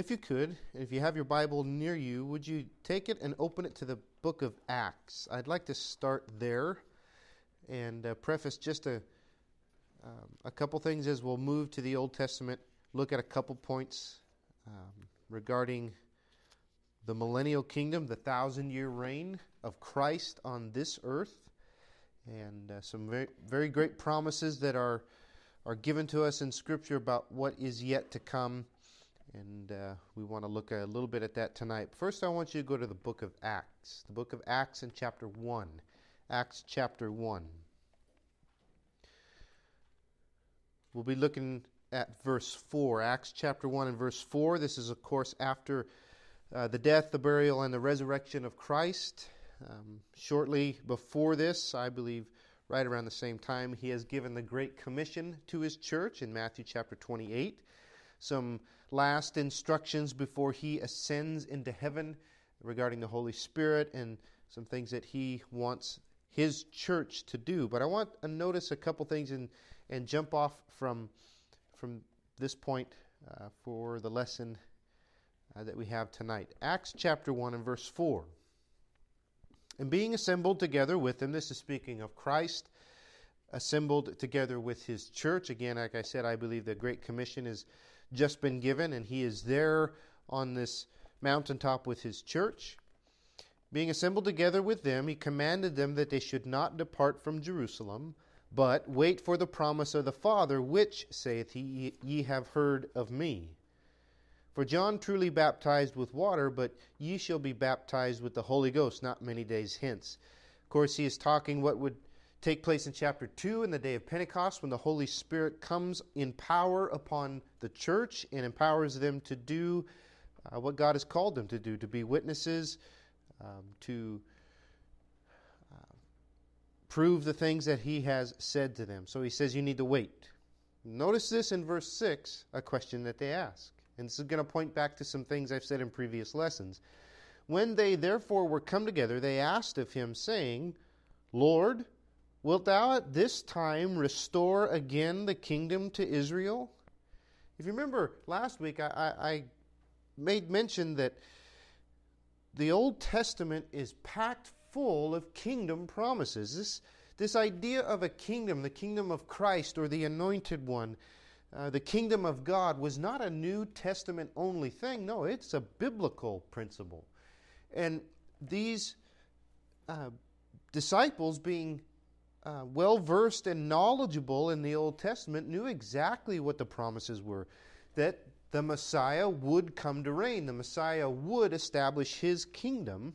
if you could, if you have your Bible near you, would you take it and open it to the book of Acts? I'd like to start there and uh, preface just a, um, a couple things as we'll move to the Old Testament, look at a couple points um, regarding the millennial kingdom, the thousand year reign of Christ on this earth, and uh, some very, very great promises that are, are given to us in Scripture about what is yet to come and uh, we want to look a little bit at that tonight. First, I want you to go to the book of Acts, the book of Acts in chapter 1. Acts chapter 1. We'll be looking at verse 4. Acts chapter 1 and verse 4. This is, of course, after uh, the death, the burial, and the resurrection of Christ. Um, shortly before this, I believe right around the same time, he has given the Great Commission to his church in Matthew chapter 28. Some last instructions before he ascends into heaven regarding the Holy Spirit and some things that he wants his church to do. But I want to notice a couple things and, and jump off from, from this point uh, for the lesson uh, that we have tonight. Acts chapter 1 and verse 4. And being assembled together with them, this is speaking of Christ, assembled together with his church. Again, like I said, I believe the Great Commission is just been given, and he is there on this mountaintop with his church. Being assembled together with them, he commanded them that they should not depart from Jerusalem, but wait for the promise of the Father, which, saith he, ye have heard of me. For John truly baptized with water, but ye shall be baptized with the Holy Ghost not many days hence. Of course, he is talking what would take place in chapter 2 in the day of Pentecost when the Holy Spirit comes in power upon the church and empowers them to do uh, what God has called them to do to be witnesses, um, to uh, prove the things that He has said to them. So He says you need to wait. Notice this in verse 6, a question that they ask. And this is going to point back to some things I've said in previous lessons. When they therefore were come together, they asked of him, saying, Lord, Wilt thou at this time restore again the kingdom to Israel? If you remember last week, I, I, I made mention that the Old Testament is packed full of kingdom promises. This, this idea of a kingdom, the kingdom of Christ or the anointed one, uh, the kingdom of God, was not a New Testament only thing. No, it's a biblical principle. And these uh, disciples, being uh, well versed and knowledgeable in the Old Testament knew exactly what the promises were that the Messiah would come to reign. The Messiah would establish his kingdom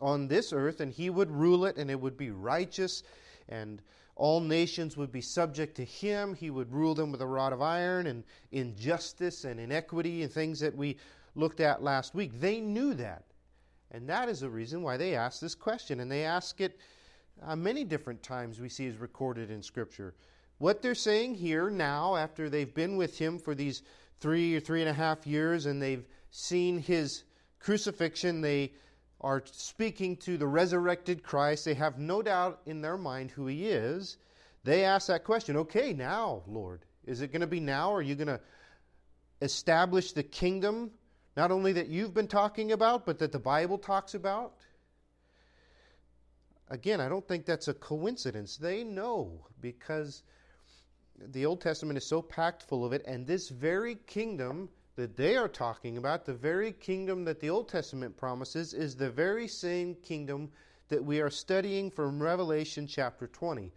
on this earth, and he would rule it, and it would be righteous, and all nations would be subject to him. He would rule them with a rod of iron, and injustice and inequity, and things that we looked at last week. They knew that. And that is the reason why they asked this question. And they ask it uh, many different times we see is recorded in Scripture. What they're saying here now, after they've been with him for these three or three and a half years and they've seen his crucifixion, they are speaking to the resurrected Christ. They have no doubt in their mind who he is. They ask that question okay, now, Lord, is it going to be now? Are you going to establish the kingdom, not only that you've been talking about, but that the Bible talks about? Again, I don't think that's a coincidence. They know because the Old Testament is so packed full of it, and this very kingdom that they are talking about, the very kingdom that the Old Testament promises, is the very same kingdom that we are studying from Revelation chapter 20.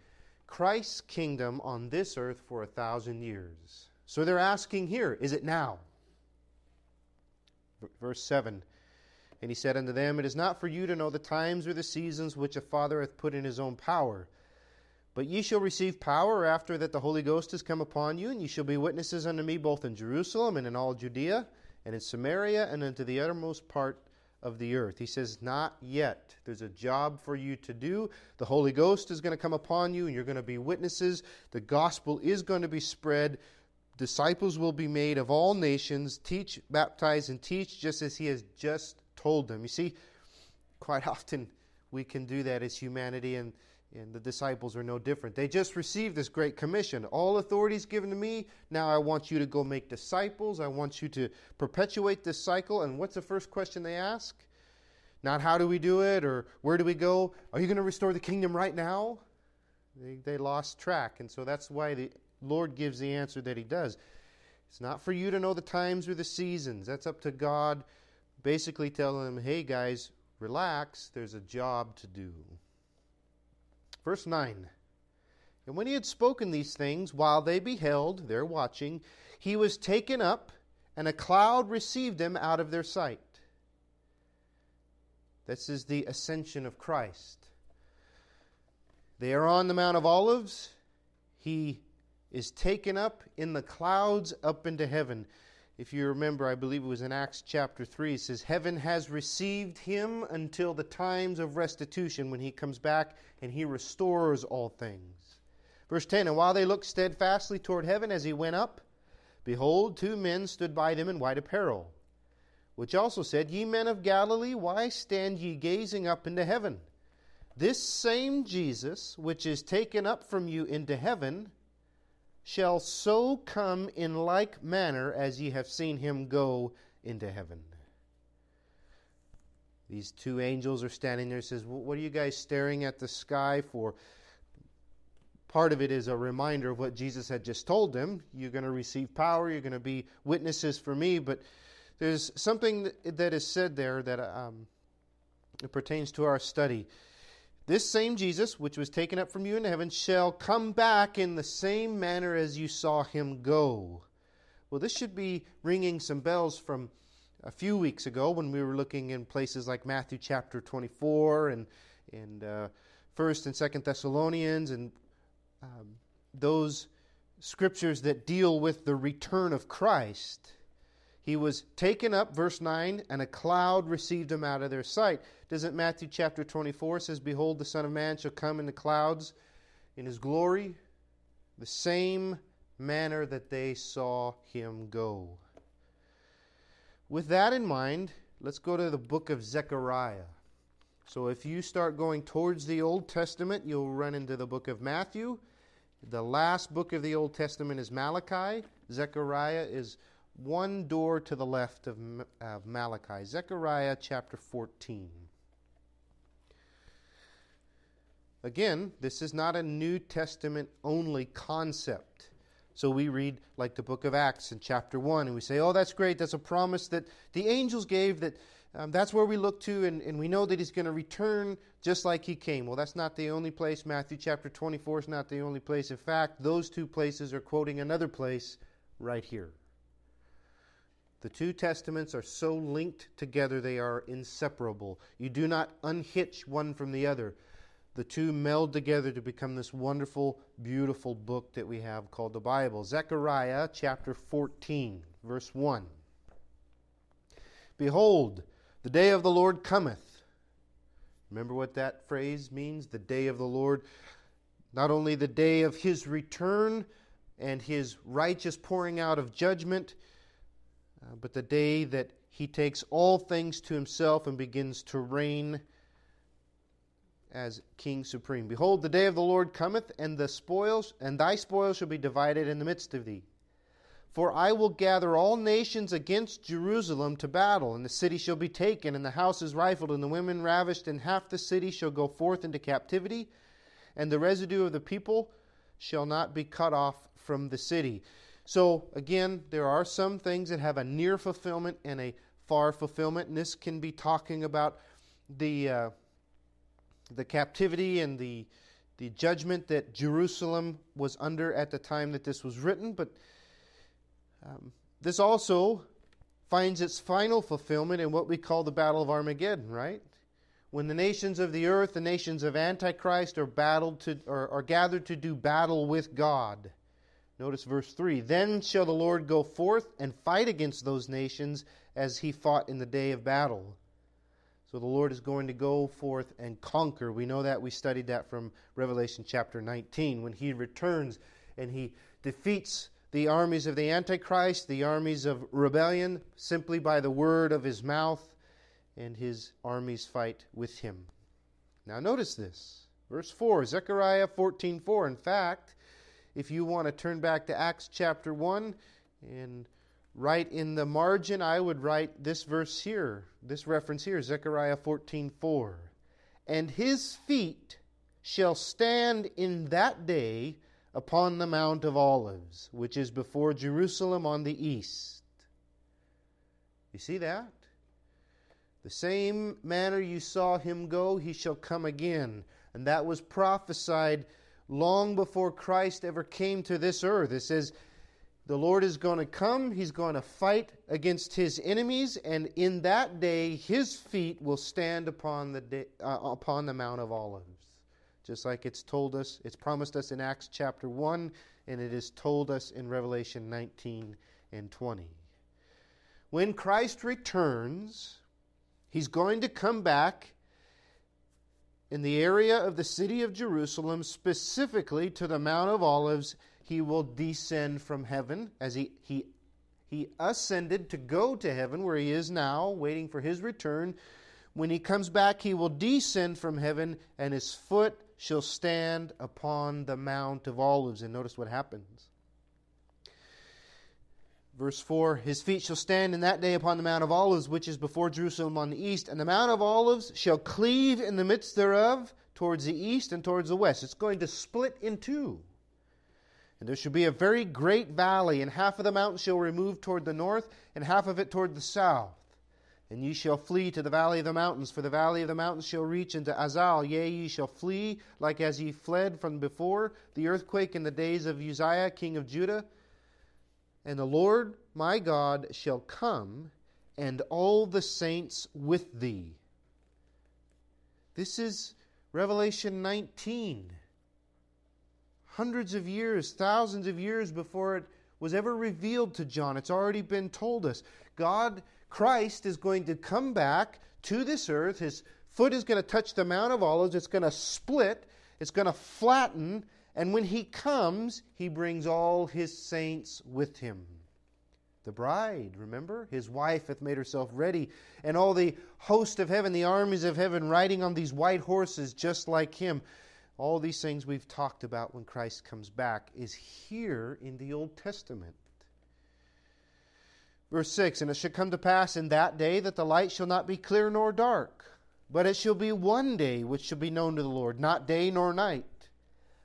Christ's kingdom on this earth for a thousand years. So they're asking here, is it now? Verse 7 and he said unto them, It is not for you to know the times or the seasons which a Father hath put in his own power. But ye shall receive power after that the Holy Ghost is come upon you, and ye shall be witnesses unto me both in Jerusalem and in all Judea and in Samaria and unto the uttermost part of the earth. He says, Not yet. There's a job for you to do. The Holy Ghost is going to come upon you, and you're going to be witnesses. The gospel is going to be spread. Disciples will be made of all nations. Teach, baptize, and teach, just as he has just told them. You see, quite often we can do that as humanity, and And the disciples are no different. They just received this great commission. All authority is given to me. Now I want you to go make disciples. I want you to perpetuate this cycle. And what's the first question they ask? Not how do we do it or where do we go? Are you going to restore the kingdom right now? They, they lost track. And so that's why the Lord gives the answer that He does. It's not for you to know the times or the seasons. That's up to God. Basically, telling them, hey guys, relax. There's a job to do. Verse 9 And when he had spoken these things, while they beheld, they're watching, he was taken up, and a cloud received him out of their sight. This is the ascension of Christ. They are on the Mount of Olives. He is taken up in the clouds up into heaven. If you remember, I believe it was in Acts chapter 3, it says, Heaven has received him until the times of restitution when he comes back and he restores all things. Verse 10 And while they looked steadfastly toward heaven as he went up, behold, two men stood by them in white apparel, which also said, Ye men of Galilee, why stand ye gazing up into heaven? This same Jesus, which is taken up from you into heaven, shall so come in like manner as ye have seen him go into heaven. These two angels are standing there. Says, "What are you guys staring at the sky for?" Part of it is a reminder of what Jesus had just told them. You're going to receive power. You're going to be witnesses for me. But there's something that is said there that um, pertains to our study. This same Jesus, which was taken up from you into heaven, shall come back in the same manner as you saw him go. Well, this should be ringing some bells from a few weeks ago when we were looking in places like Matthew chapter 24 and, and uh, 1st and 2nd Thessalonians and um, those scriptures that deal with the return of Christ. He was taken up, verse 9, and a cloud received him out of their sight. Doesn't Matthew chapter 24 says, Behold, the Son of Man shall come in the clouds in his glory? The same manner that they saw him go. With that in mind, let's go to the book of Zechariah. So if you start going towards the Old Testament, you'll run into the book of Matthew. The last book of the Old Testament is Malachi. Zechariah is one door to the left of, of Malachi, Zechariah chapter 14. Again, this is not a New Testament only concept. So we read like the book of Acts in chapter 1, and we say, oh, that's great. That's a promise that the angels gave that um, that's where we look to, and, and we know that he's going to return just like he came. Well, that's not the only place. Matthew chapter 24 is not the only place. In fact, those two places are quoting another place right here. The two testaments are so linked together they are inseparable. You do not unhitch one from the other. The two meld together to become this wonderful, beautiful book that we have called the Bible. Zechariah chapter 14, verse 1. Behold, the day of the Lord cometh. Remember what that phrase means? The day of the Lord. Not only the day of his return and his righteous pouring out of judgment uh, but the day that he takes all things to himself and begins to reign as king supreme. Behold, the day of the Lord cometh, and the spoils and thy spoils shall be divided in the midst of thee. For I will gather all nations against Jerusalem to battle, and the city shall be taken, and the houses rifled, and the women ravished, and half the city shall go forth into captivity, and the residue of the people shall not be cut off from the city. So, again, there are some things that have a near fulfillment and a far fulfillment, and this can be talking about the, uh, the captivity and the, the judgment that Jerusalem was under at the time that this was written, but um, this also finds its final fulfillment in what we call the Battle of Armageddon, right? When the nations of the earth, the nations of Antichrist, are battled to, or are gathered to do battle with God. Notice verse 3 Then shall the Lord go forth and fight against those nations as he fought in the day of battle. So the Lord is going to go forth and conquer. We know that. We studied that from Revelation chapter 19 when he returns and he defeats the armies of the Antichrist, the armies of rebellion, simply by the word of his mouth, and his armies fight with him. Now, notice this. Verse 4, Zechariah 14 4. In fact, if you want to turn back to Acts chapter 1 and write in the margin, I would write this verse here, this reference here, Zechariah 14 4. And his feet shall stand in that day upon the Mount of Olives, which is before Jerusalem on the east. You see that? The same manner you saw him go, he shall come again. And that was prophesied long before Christ ever came to this earth. It says, the Lord is going to come, he's going to fight against his enemies, and in that day his feet will stand upon the, day, uh, upon the Mount of Olives. Just like it's told us, it's promised us in Acts chapter 1, and it is told us in Revelation 19 and 20. When Christ returns, he's going to come back in the area of the city of Jerusalem, specifically to the Mount of Olives, he will descend from heaven as he, he, he ascended to go to heaven where he is now, waiting for his return. When he comes back, he will descend from heaven, and his foot shall stand upon the Mount of Olives. And notice what happens. Verse 4 His feet shall stand in that day upon the Mount of Olives, which is before Jerusalem on the east, and the Mount of Olives shall cleave in the midst thereof towards the east and towards the west. It's going to split in two. And there shall be a very great valley, and half of the mountain shall remove toward the north, and half of it toward the south. And ye shall flee to the valley of the mountains, for the valley of the mountains shall reach into Azal. Yea, ye shall flee like as ye fled from before the earthquake in the days of Uzziah, king of Judah. And the Lord my God shall come, and all the saints with thee. This is Revelation 19. Hundreds of years, thousands of years before it was ever revealed to John. It's already been told us. God, Christ, is going to come back to this earth. His foot is going to touch the Mount of Olives. It's going to split, it's going to flatten, and when he comes, he brings all his saints with him. The bride, remember? His wife hath made herself ready, and all the host of heaven, the armies of heaven, riding on these white horses just like him. All these things we've talked about when Christ comes back is here in the Old Testament. Verse 6 And it shall come to pass in that day that the light shall not be clear nor dark, but it shall be one day which shall be known to the Lord, not day nor night.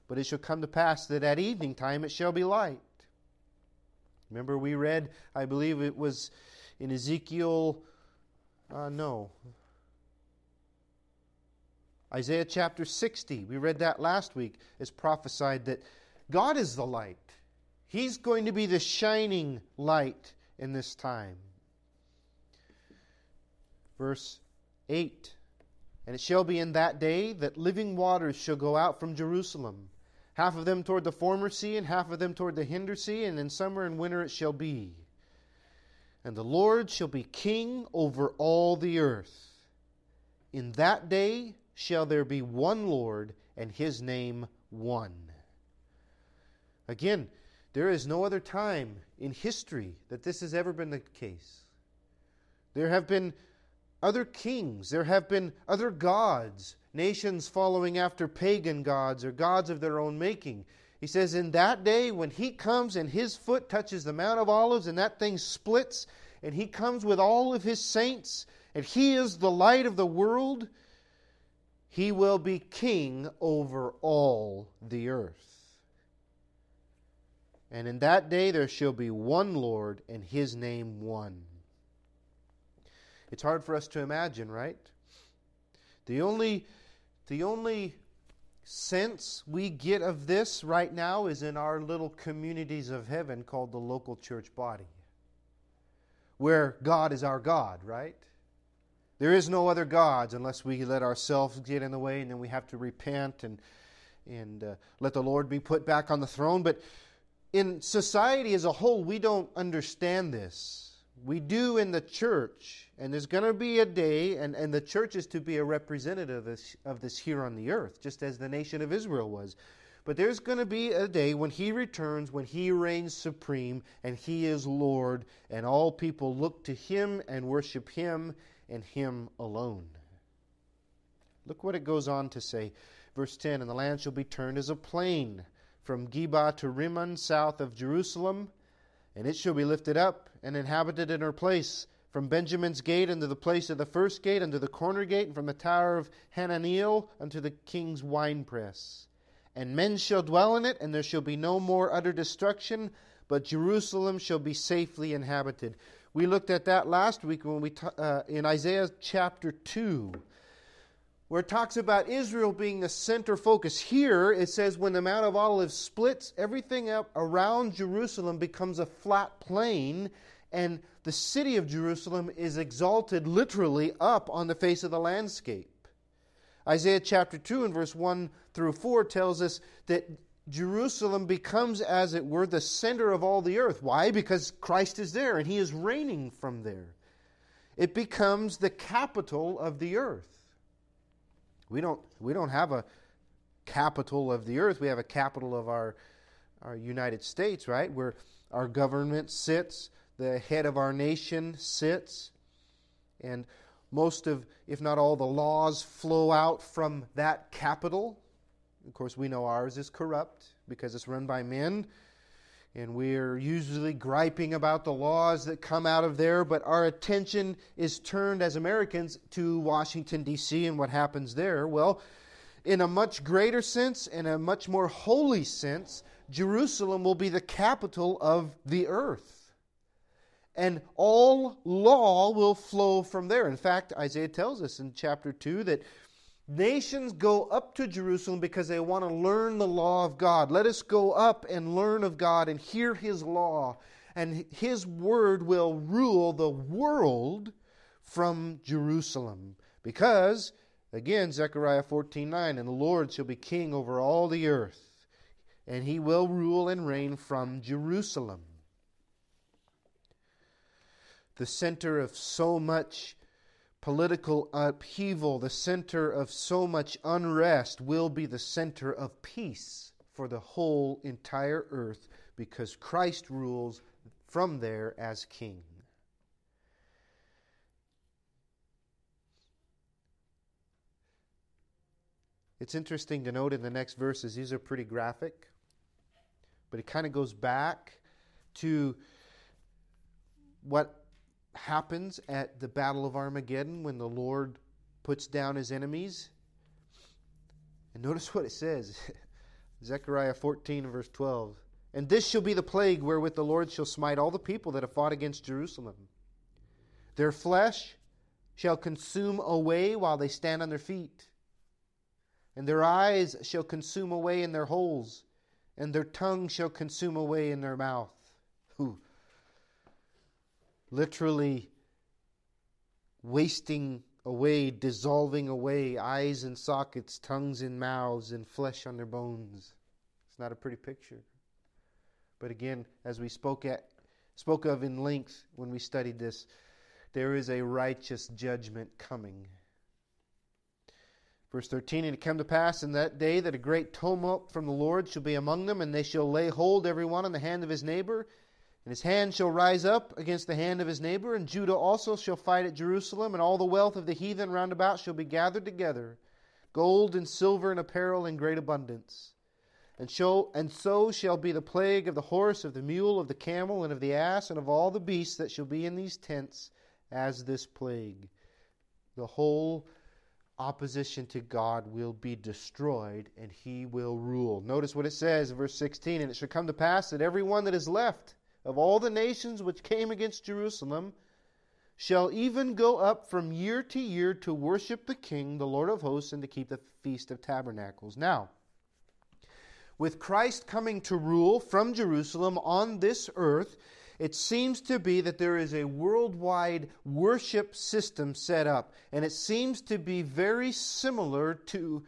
But it shall come to pass that at evening time it shall be light. Remember, we read, I believe it was in Ezekiel, uh, no, Isaiah chapter 60. We read that last week. It's prophesied that God is the light. He's going to be the shining light in this time. Verse 8 And it shall be in that day that living waters shall go out from Jerusalem half of them toward the former sea, and half of them toward the hinder sea, and in summer and winter it shall be. And the Lord shall be king over all the earth. In that day shall there be one Lord, and his name one. Again, there is no other time in history that this has ever been the case. There have been other kings, there have been other gods nations following after pagan gods or gods of their own making. He says, In that day, when he comes and his foot touches the Mount of Olives and that thing splits, and he comes with all of his saints, and he is the light of the world, he will be king over all the earth. And in that day there shall be one Lord, and his name one. It's hard for us to imagine, right? The only the only sense we get of this right now is in our little communities of heaven called the local church body, where God is our God, right? There is no other gods unless we let ourselves get in the way and then we have to repent and, and uh, let the Lord be put back on the throne. But in society as a whole, we don't understand this. We do in the church and there's going to be a day, and, and the church is to be a representative of this, of this here on the earth, just as the nation of Israel was. But there's going to be a day when he returns, when he reigns supreme, and he is Lord, and all people look to him and worship him and him alone. Look what it goes on to say. Verse 10 And the land shall be turned as a plain from Geba to Rimmon, south of Jerusalem, and it shall be lifted up and inhabited in her place from Benjamin's gate unto the place of the first gate, unto the corner gate, and from the tower of Hananeel unto the king's winepress. And men shall dwell in it, and there shall be no more utter destruction, but Jerusalem shall be safely inhabited. We looked at that last week when we ta- uh, in Isaiah chapter 2 where it talks about Israel being the center focus. Here it says when the Mount of Olives splits, everything up around Jerusalem becomes a flat plain, and the city of Jerusalem is exalted literally up on the face of the landscape. Isaiah chapter 2 and verse 1 through 4 tells us that Jerusalem becomes, as it were, the center of all the earth. Why? Because Christ is there and he is reigning from there. It becomes the capital of the earth. We don't, we don't have a capital of the earth, we have a capital of our, our United States, right? Where our government sits, the head of our nation sits, and most of, if not all, the laws flow out from that capital. Of course, we know ours is corrupt because it's run by men. And we're usually griping about the laws that come out of there, but our attention is turned as Americans to Washington, D.C., and what happens there. Well, in a much greater sense, in a much more holy sense, Jerusalem will be the capital of the earth. And all law will flow from there. In fact, Isaiah tells us in chapter 2 that Nations go up to Jerusalem because they want to learn the law of God. Let us go up and learn of God and hear His law, and His word will rule the world from Jerusalem. Because, again, Zechariah 14 9, and the Lord shall be king over all the earth, and He will rule and reign from Jerusalem. The center of so much political upheaval, the center of so much unrest, will be the center of peace for the whole entire earth because Christ rules from there as king. It's interesting to note in the next verses, these are pretty graphic, but it kind of goes back to what happens at the Battle of Armageddon when the Lord puts down his enemies. And notice what it says Zechariah 14, verse 12. And this shall be the plague wherewith the Lord shall smite all the people that have fought against Jerusalem. Their flesh shall consume away while they stand on their feet, and their eyes shall consume away in their holes, and their tongue shall consume away in their mouth. Ooh literally wasting away, dissolving away, eyes in sockets, tongues in mouths, and flesh on their bones. It's not a pretty picture. But again, as we spoke at spoke of in length when we studied this, there is a righteous judgment coming. Verse 13, And it come to pass in that day that a great tumult from the Lord shall be among them, and they shall lay hold every one on the hand of his neighbor, and his hand shall rise up against the hand of his neighbor, and Judah also shall fight at Jerusalem, and all the wealth of the heathen round about shall be gathered together, gold and silver and apparel in great abundance. And, shall, and so shall be the plague of the horse, of the mule, of the camel, and of the ass, and of all the beasts that shall be in these tents, as this plague. The whole opposition to God will be destroyed, and he will rule. Notice what it says in verse 16 And it shall come to pass that every one that is left, of all the nations which came against Jerusalem shall even go up from year to year to worship the King, the Lord of hosts, and to keep the Feast of Tabernacles. Now, with Christ coming to rule from Jerusalem on this earth, it seems to be that there is a worldwide worship system set up, and it seems to be very similar to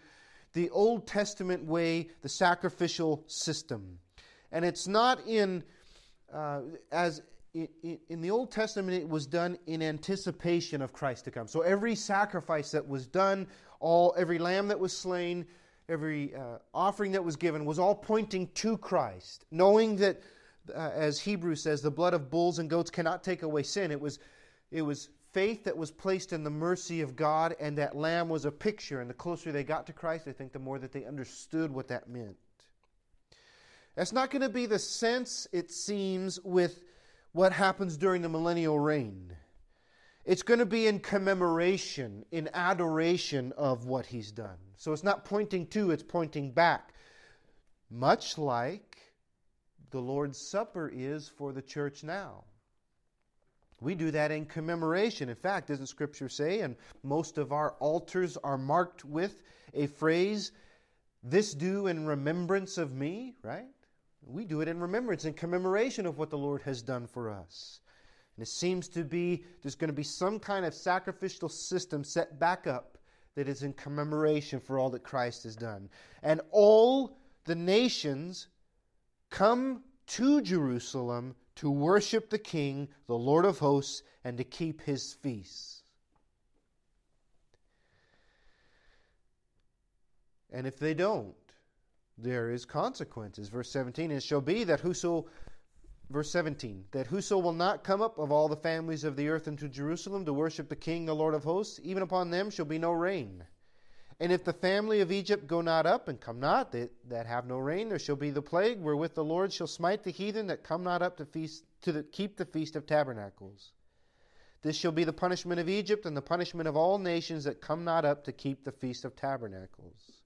the Old Testament way, the sacrificial system. And it's not in uh, as in, in the Old Testament, it was done in anticipation of Christ to come. So every sacrifice that was done, all every lamb that was slain, every uh, offering that was given was all pointing to Christ, knowing that, uh, as Hebrews says, the blood of bulls and goats cannot take away sin. It was, it was faith that was placed in the mercy of God, and that lamb was a picture. And the closer they got to Christ, I think the more that they understood what that meant. That's not going to be the sense, it seems, with what happens during the millennial reign. It's going to be in commemoration, in adoration of what he's done. So it's not pointing to, it's pointing back. Much like the Lord's Supper is for the church now. We do that in commemoration. In fact, doesn't Scripture say, and most of our altars are marked with a phrase, this do in remembrance of me, right? We do it in remembrance, in commemoration of what the Lord has done for us. And it seems to be there's going to be some kind of sacrificial system set back up that is in commemoration for all that Christ has done. And all the nations come to Jerusalem to worship the King, the Lord of hosts, and to keep his feasts. And if they don't, there is consequences. Verse 17, it shall be that whoso Verse 17 That whoso will not come up of all the families of the earth into Jerusalem to worship the King, the Lord of hosts, even upon them shall be no rain. And if the family of Egypt go not up and come not, they, that have no rain, there shall be the plague wherewith the Lord shall smite the heathen that come not up to feast to the, keep the feast of tabernacles. This shall be the punishment of Egypt and the punishment of all nations that come not up to keep the feast of tabernacles.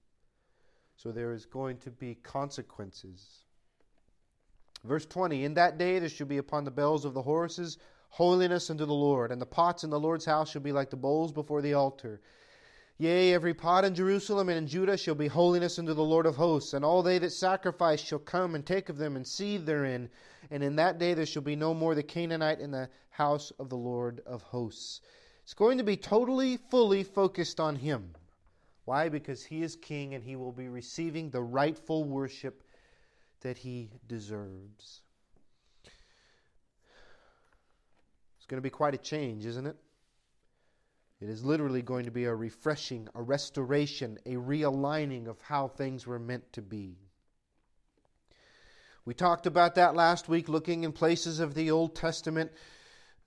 So there is going to be consequences. Verse 20 In that day there shall be upon the bells of the horses holiness unto the Lord, and the pots in the Lord's house shall be like the bowls before the altar. Yea, every pot in Jerusalem and in Judah shall be holiness unto the Lord of hosts, and all they that sacrifice shall come and take of them and seethe therein. And in that day there shall be no more the Canaanite in the house of the Lord of hosts. It's going to be totally, fully focused on him. Why? Because he is king and he will be receiving the rightful worship that he deserves. It's going to be quite a change, isn't it? It is literally going to be a refreshing, a restoration, a realigning of how things were meant to be. We talked about that last week, looking in places of the Old Testament.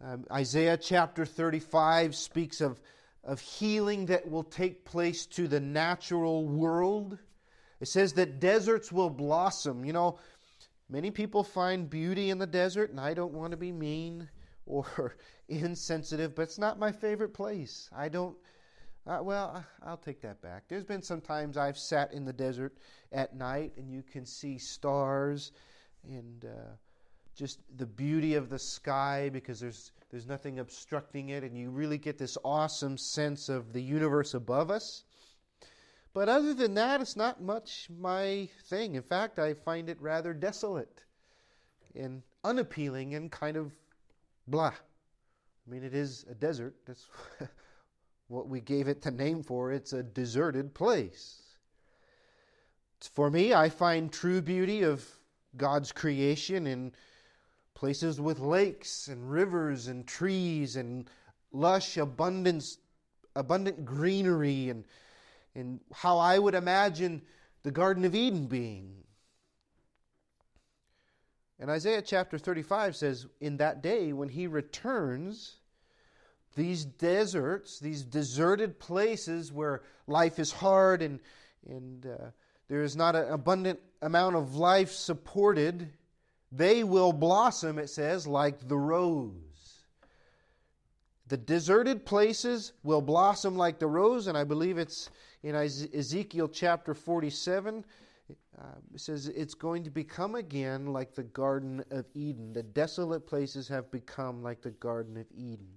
Um, Isaiah chapter 35 speaks of, of healing that will take place to the natural world. It says that deserts will blossom. You know, many people find beauty in the desert, and I don't want to be mean or insensitive, but it's not my favorite place. I don't. Uh, well, I'll take that back. There's been some times I've sat in the desert at night and you can see stars and uh, just the beauty of the sky because there's there's nothing obstructing it, and you really get this awesome sense of the universe above us. But other than that, it's not much my thing. In fact, I find it rather desolate and unappealing and kind of blah. I mean, it is a desert. That's what we gave it the name for. It's a deserted place. For me, I find true beauty of God's creation in places with lakes and rivers and trees and lush abundance, abundant greenery and and how I would imagine the Garden of Eden being. And Isaiah chapter 35 says, In that day when he returns, these deserts, these deserted places where life is hard and, and uh, there is not an abundant amount of life supported, they will blossom, it says, like the rose. The deserted places will blossom like the rose, and I believe it's in Ezekiel chapter 47, uh, it says it's going to become again like the Garden of Eden. The desolate places have become like the Garden of Eden.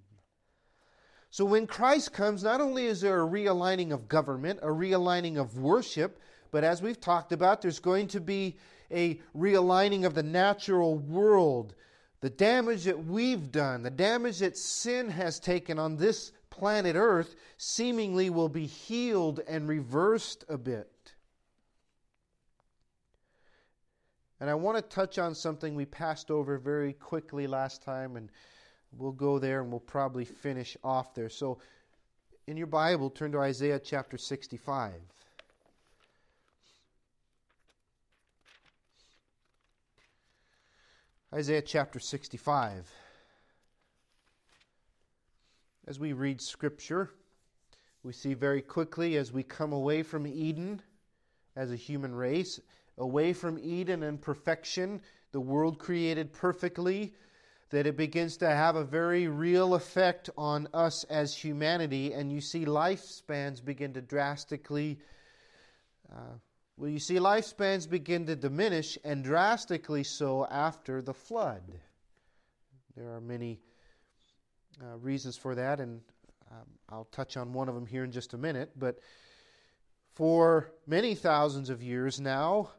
So when Christ comes, not only is there a realigning of government, a realigning of worship, but as we've talked about, there's going to be a realigning of the natural world. The damage that we've done, the damage that sin has taken on this planet Earth seemingly will be healed and reversed a bit. And I want to touch on something we passed over very quickly last time, and we'll go there and we'll probably finish off there. So, in your Bible, turn to Isaiah chapter 65. Isaiah chapter 65. as we read Scripture, we see very quickly as we come away from Eden as a human race, away from Eden and perfection, the world created perfectly, that it begins to have a very real effect on us as humanity, and you see lifespans begin to drastically. Uh, well, you see lifespans begin to diminish, and drastically so after the flood. There are many uh, reasons for that, and um, I'll touch on one of them here in just a minute. But for many thousands of years now,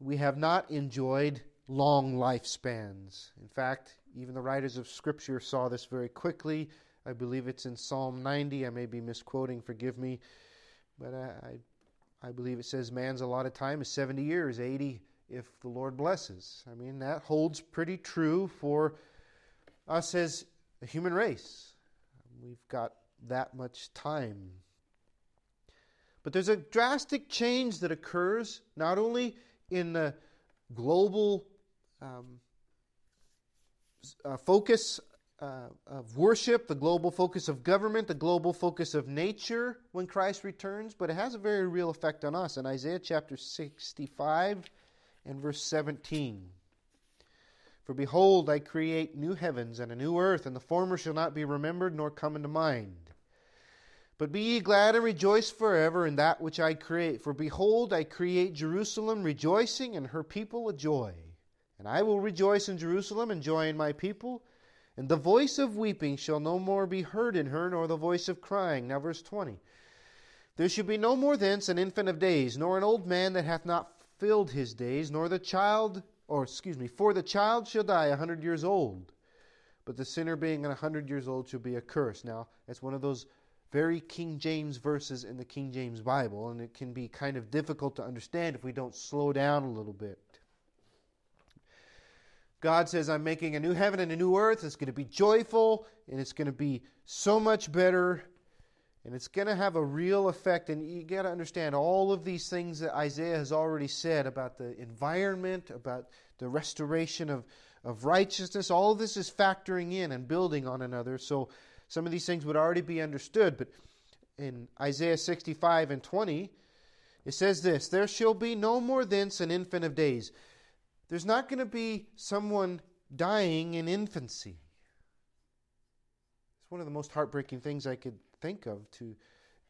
we have not enjoyed long lifespans. In fact, even the writers of Scripture saw this very quickly. I believe it's in Psalm 90. I may be misquoting, forgive me. But I, I, I believe it says man's allotted time is 70 years, 80 if the Lord blesses. I mean, that holds pretty true for us as a human race. We've got that much time. But there's a drastic change that occurs not only in the global um, uh, focus uh, of worship, the global focus of government, the global focus of nature when Christ returns, but it has a very real effect on us. In Isaiah chapter 65 and verse 17. For behold, I create new heavens and a new earth, and the former shall not be remembered nor come into mind. But be ye glad and rejoice forever in that which I create. For behold, I create Jerusalem rejoicing, and her people a joy. And I will rejoice in Jerusalem and joy in my people. And the voice of weeping shall no more be heard in her, nor the voice of crying. Now, verse 20. There shall be no more thence an infant of days, nor an old man that hath not filled his days, nor the child, or excuse me, for the child shall die a hundred years old. But the sinner being a hundred years old shall be accursed. Now, that's one of those very King James verses in the King James Bible, and it can be kind of difficult to understand if we don't slow down a little bit. God says, I'm making a new heaven and a new earth. It's going to be joyful and it's going to be so much better and it's going to have a real effect. And you got to understand all of these things that Isaiah has already said about the environment, about the restoration of, of righteousness. All of this is factoring in and building on another. So some of these things would already be understood. But in Isaiah 65 and 20, it says this There shall be no more thence an infant of days there's not going to be someone dying in infancy. It's one of the most heartbreaking things I could think of to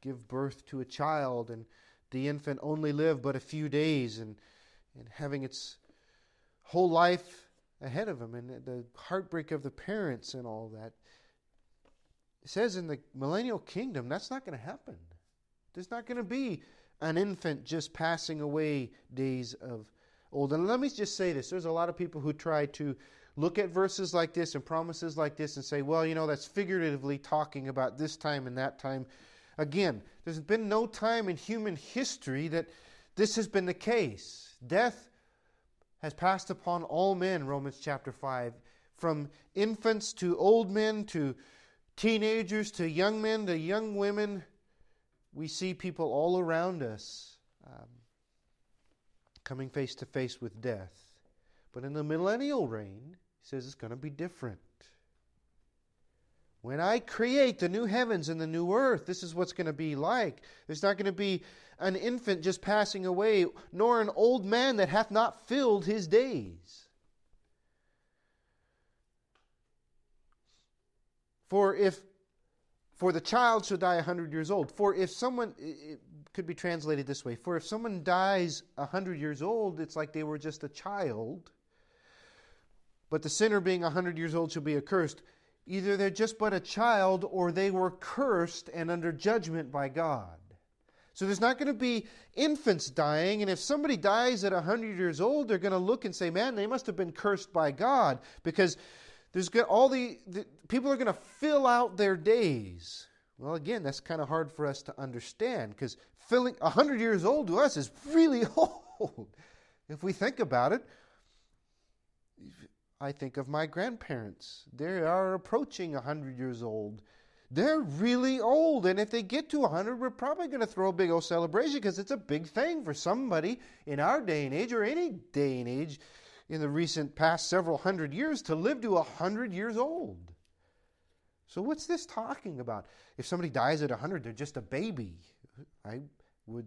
give birth to a child and the infant only live but a few days and, and having its whole life ahead of him and the heartbreak of the parents and all that. It says in the millennial kingdom that's not going to happen. There's not going to be an infant just passing away days of old. And let me just say this there's a lot of people who try to look at verses like this and promises like this and say, well, you know, that's figuratively talking about this time and that time. Again, there's been no time in human history that this has been the case. Death has passed upon all men, Romans chapter 5, from infants to old men to teenagers to young men to young women. We see people all around us. Um, coming face to face with death. But in the millennial reign, he says it's going to be different. When I create the new heavens and the new earth, this is what's going to be like. There's not going to be an infant just passing away, nor an old man that hath not filled his days. For if for the child shall die a hundred years old. For if someone could be translated this way For if someone dies a hundred years old, it's like they were just a child. But the sinner being a hundred years old shall be accursed. Either they're just but a child or they were cursed and under judgment by God. So there's not going to be infants dying, and if somebody dies at 100 years old, they're going to look and say, man, they must have been cursed by God because there's all the, the people are going to fill out their days. Well, again, that's kind of hard for us to understand because filling 100 years old to us is really old. If we think about it, I think of my grandparents. They are approaching 100 years old. They're really old, and if they get to 100, we're probably going to throw a big old celebration because it's a big thing for somebody in our day and age or any day and age in the recent past several hundred years to live to 100 years old. So, what's this talking about? If somebody dies at 100, they're just a baby. I would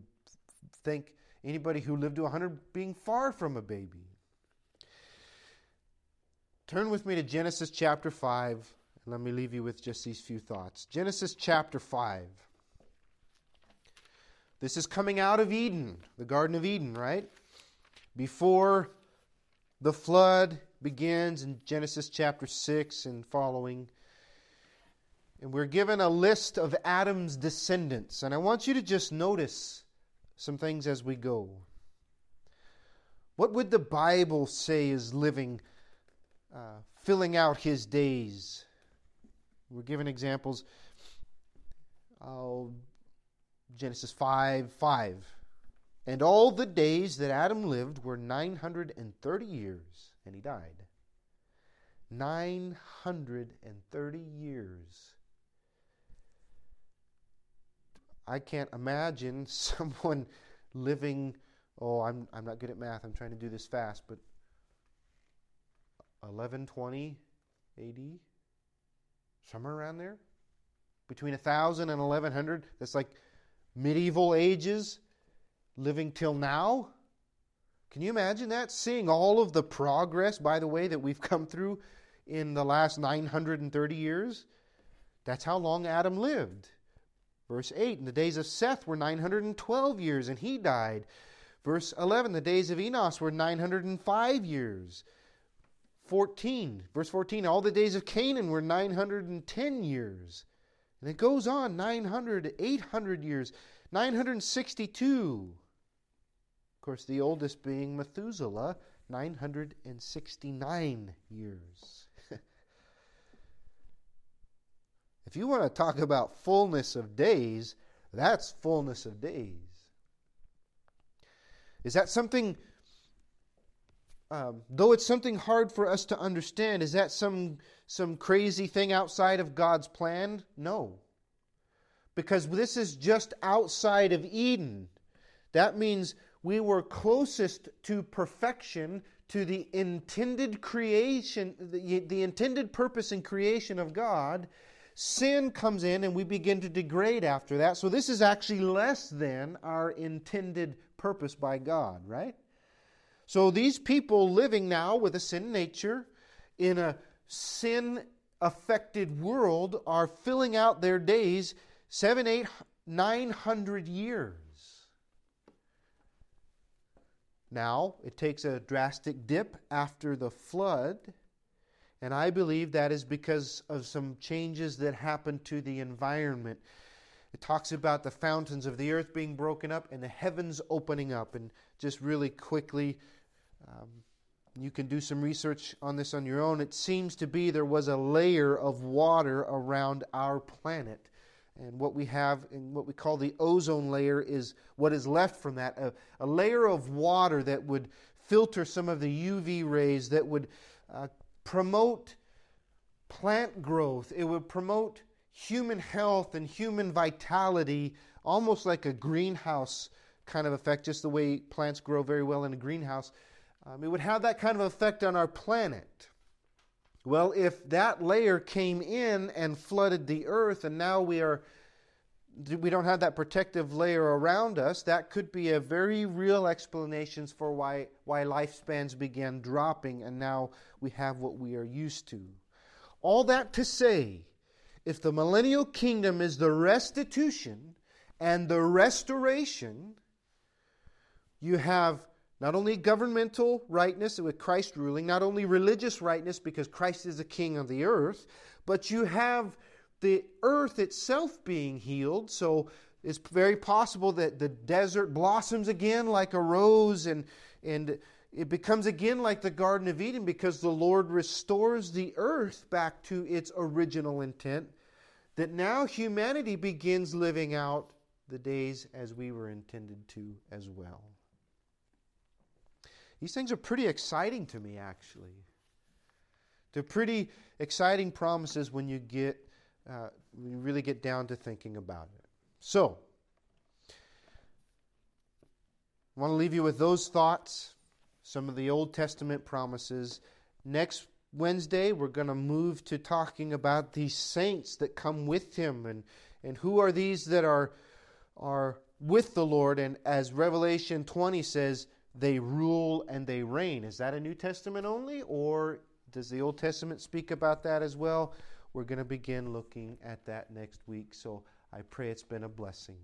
think anybody who lived to 100 being far from a baby. Turn with me to Genesis chapter 5, and let me leave you with just these few thoughts. Genesis chapter 5. This is coming out of Eden, the Garden of Eden, right? Before the flood begins in Genesis chapter 6 and following. And we're given a list of Adam's descendants. And I want you to just notice some things as we go. What would the Bible say is living, uh, filling out his days? We're given examples. Genesis 5 5. And all the days that Adam lived were 930 years, and he died. 930 years. I can't imagine someone living, oh, I'm, I'm not good at math, I'm trying to do this fast, but 1120 AD? Somewhere around there? Between 1000 and 1100? That's like medieval ages, living till now. Can you imagine that? Seeing all of the progress, by the way, that we've come through in the last 930 years? That's how long Adam lived. Verse 8 In the days of Seth were 912 years, and he died. Verse 11 The days of Enos were 905 years. 14, verse 14 All the days of Cainan were 910 years. And it goes on 900, 800 years, 962. Of course, the oldest being Methuselah, 969 years. If you want to talk about fullness of days, that's fullness of days. Is that something, um, though it's something hard for us to understand, is that some some crazy thing outside of God's plan? No. Because this is just outside of Eden. That means we were closest to perfection, to the intended creation, the, the intended purpose and creation of God. Sin comes in and we begin to degrade after that. So this is actually less than our intended purpose by God, right? So these people living now with a sin nature in a sin affected world are filling out their days seven, eight, nine hundred years. Now, it takes a drastic dip after the flood, and I believe that is because of some changes that happened to the environment. It talks about the fountains of the earth being broken up and the heavens opening up. And just really quickly, um, you can do some research on this on your own. It seems to be there was a layer of water around our planet. And what we have in what we call the ozone layer is what is left from that a, a layer of water that would filter some of the UV rays, that would uh, promote plant growth, it would promote human health and human vitality, almost like a greenhouse kind of effect, just the way plants grow very well in a greenhouse. Um, it would have that kind of effect on our planet. Well, if that layer came in and flooded the earth, and now we are we don't have that protective layer around us, that could be a very real explanation for why why lifespans began dropping and now we have what we are used to. All that to say, if the millennial kingdom is the restitution and the restoration, you have not only governmental rightness with Christ ruling, not only religious rightness because Christ is the king of the earth, but you have the earth itself being healed. So it's very possible that the desert blossoms again like a rose and, and it becomes again like the Garden of Eden because the Lord restores the earth back to its original intent. That now humanity begins living out the days as we were intended to as well. These things are pretty exciting to me, actually. They're pretty exciting promises when you get uh, you really get down to thinking about it. So, I want to leave you with those thoughts, some of the Old Testament promises. Next Wednesday, we're going to move to talking about these saints that come with him and, and who are these that are, are with the Lord. And as Revelation 20 says, they rule and they reign. Is that a New Testament only, or does the Old Testament speak about that as well? We're going to begin looking at that next week. So I pray it's been a blessing.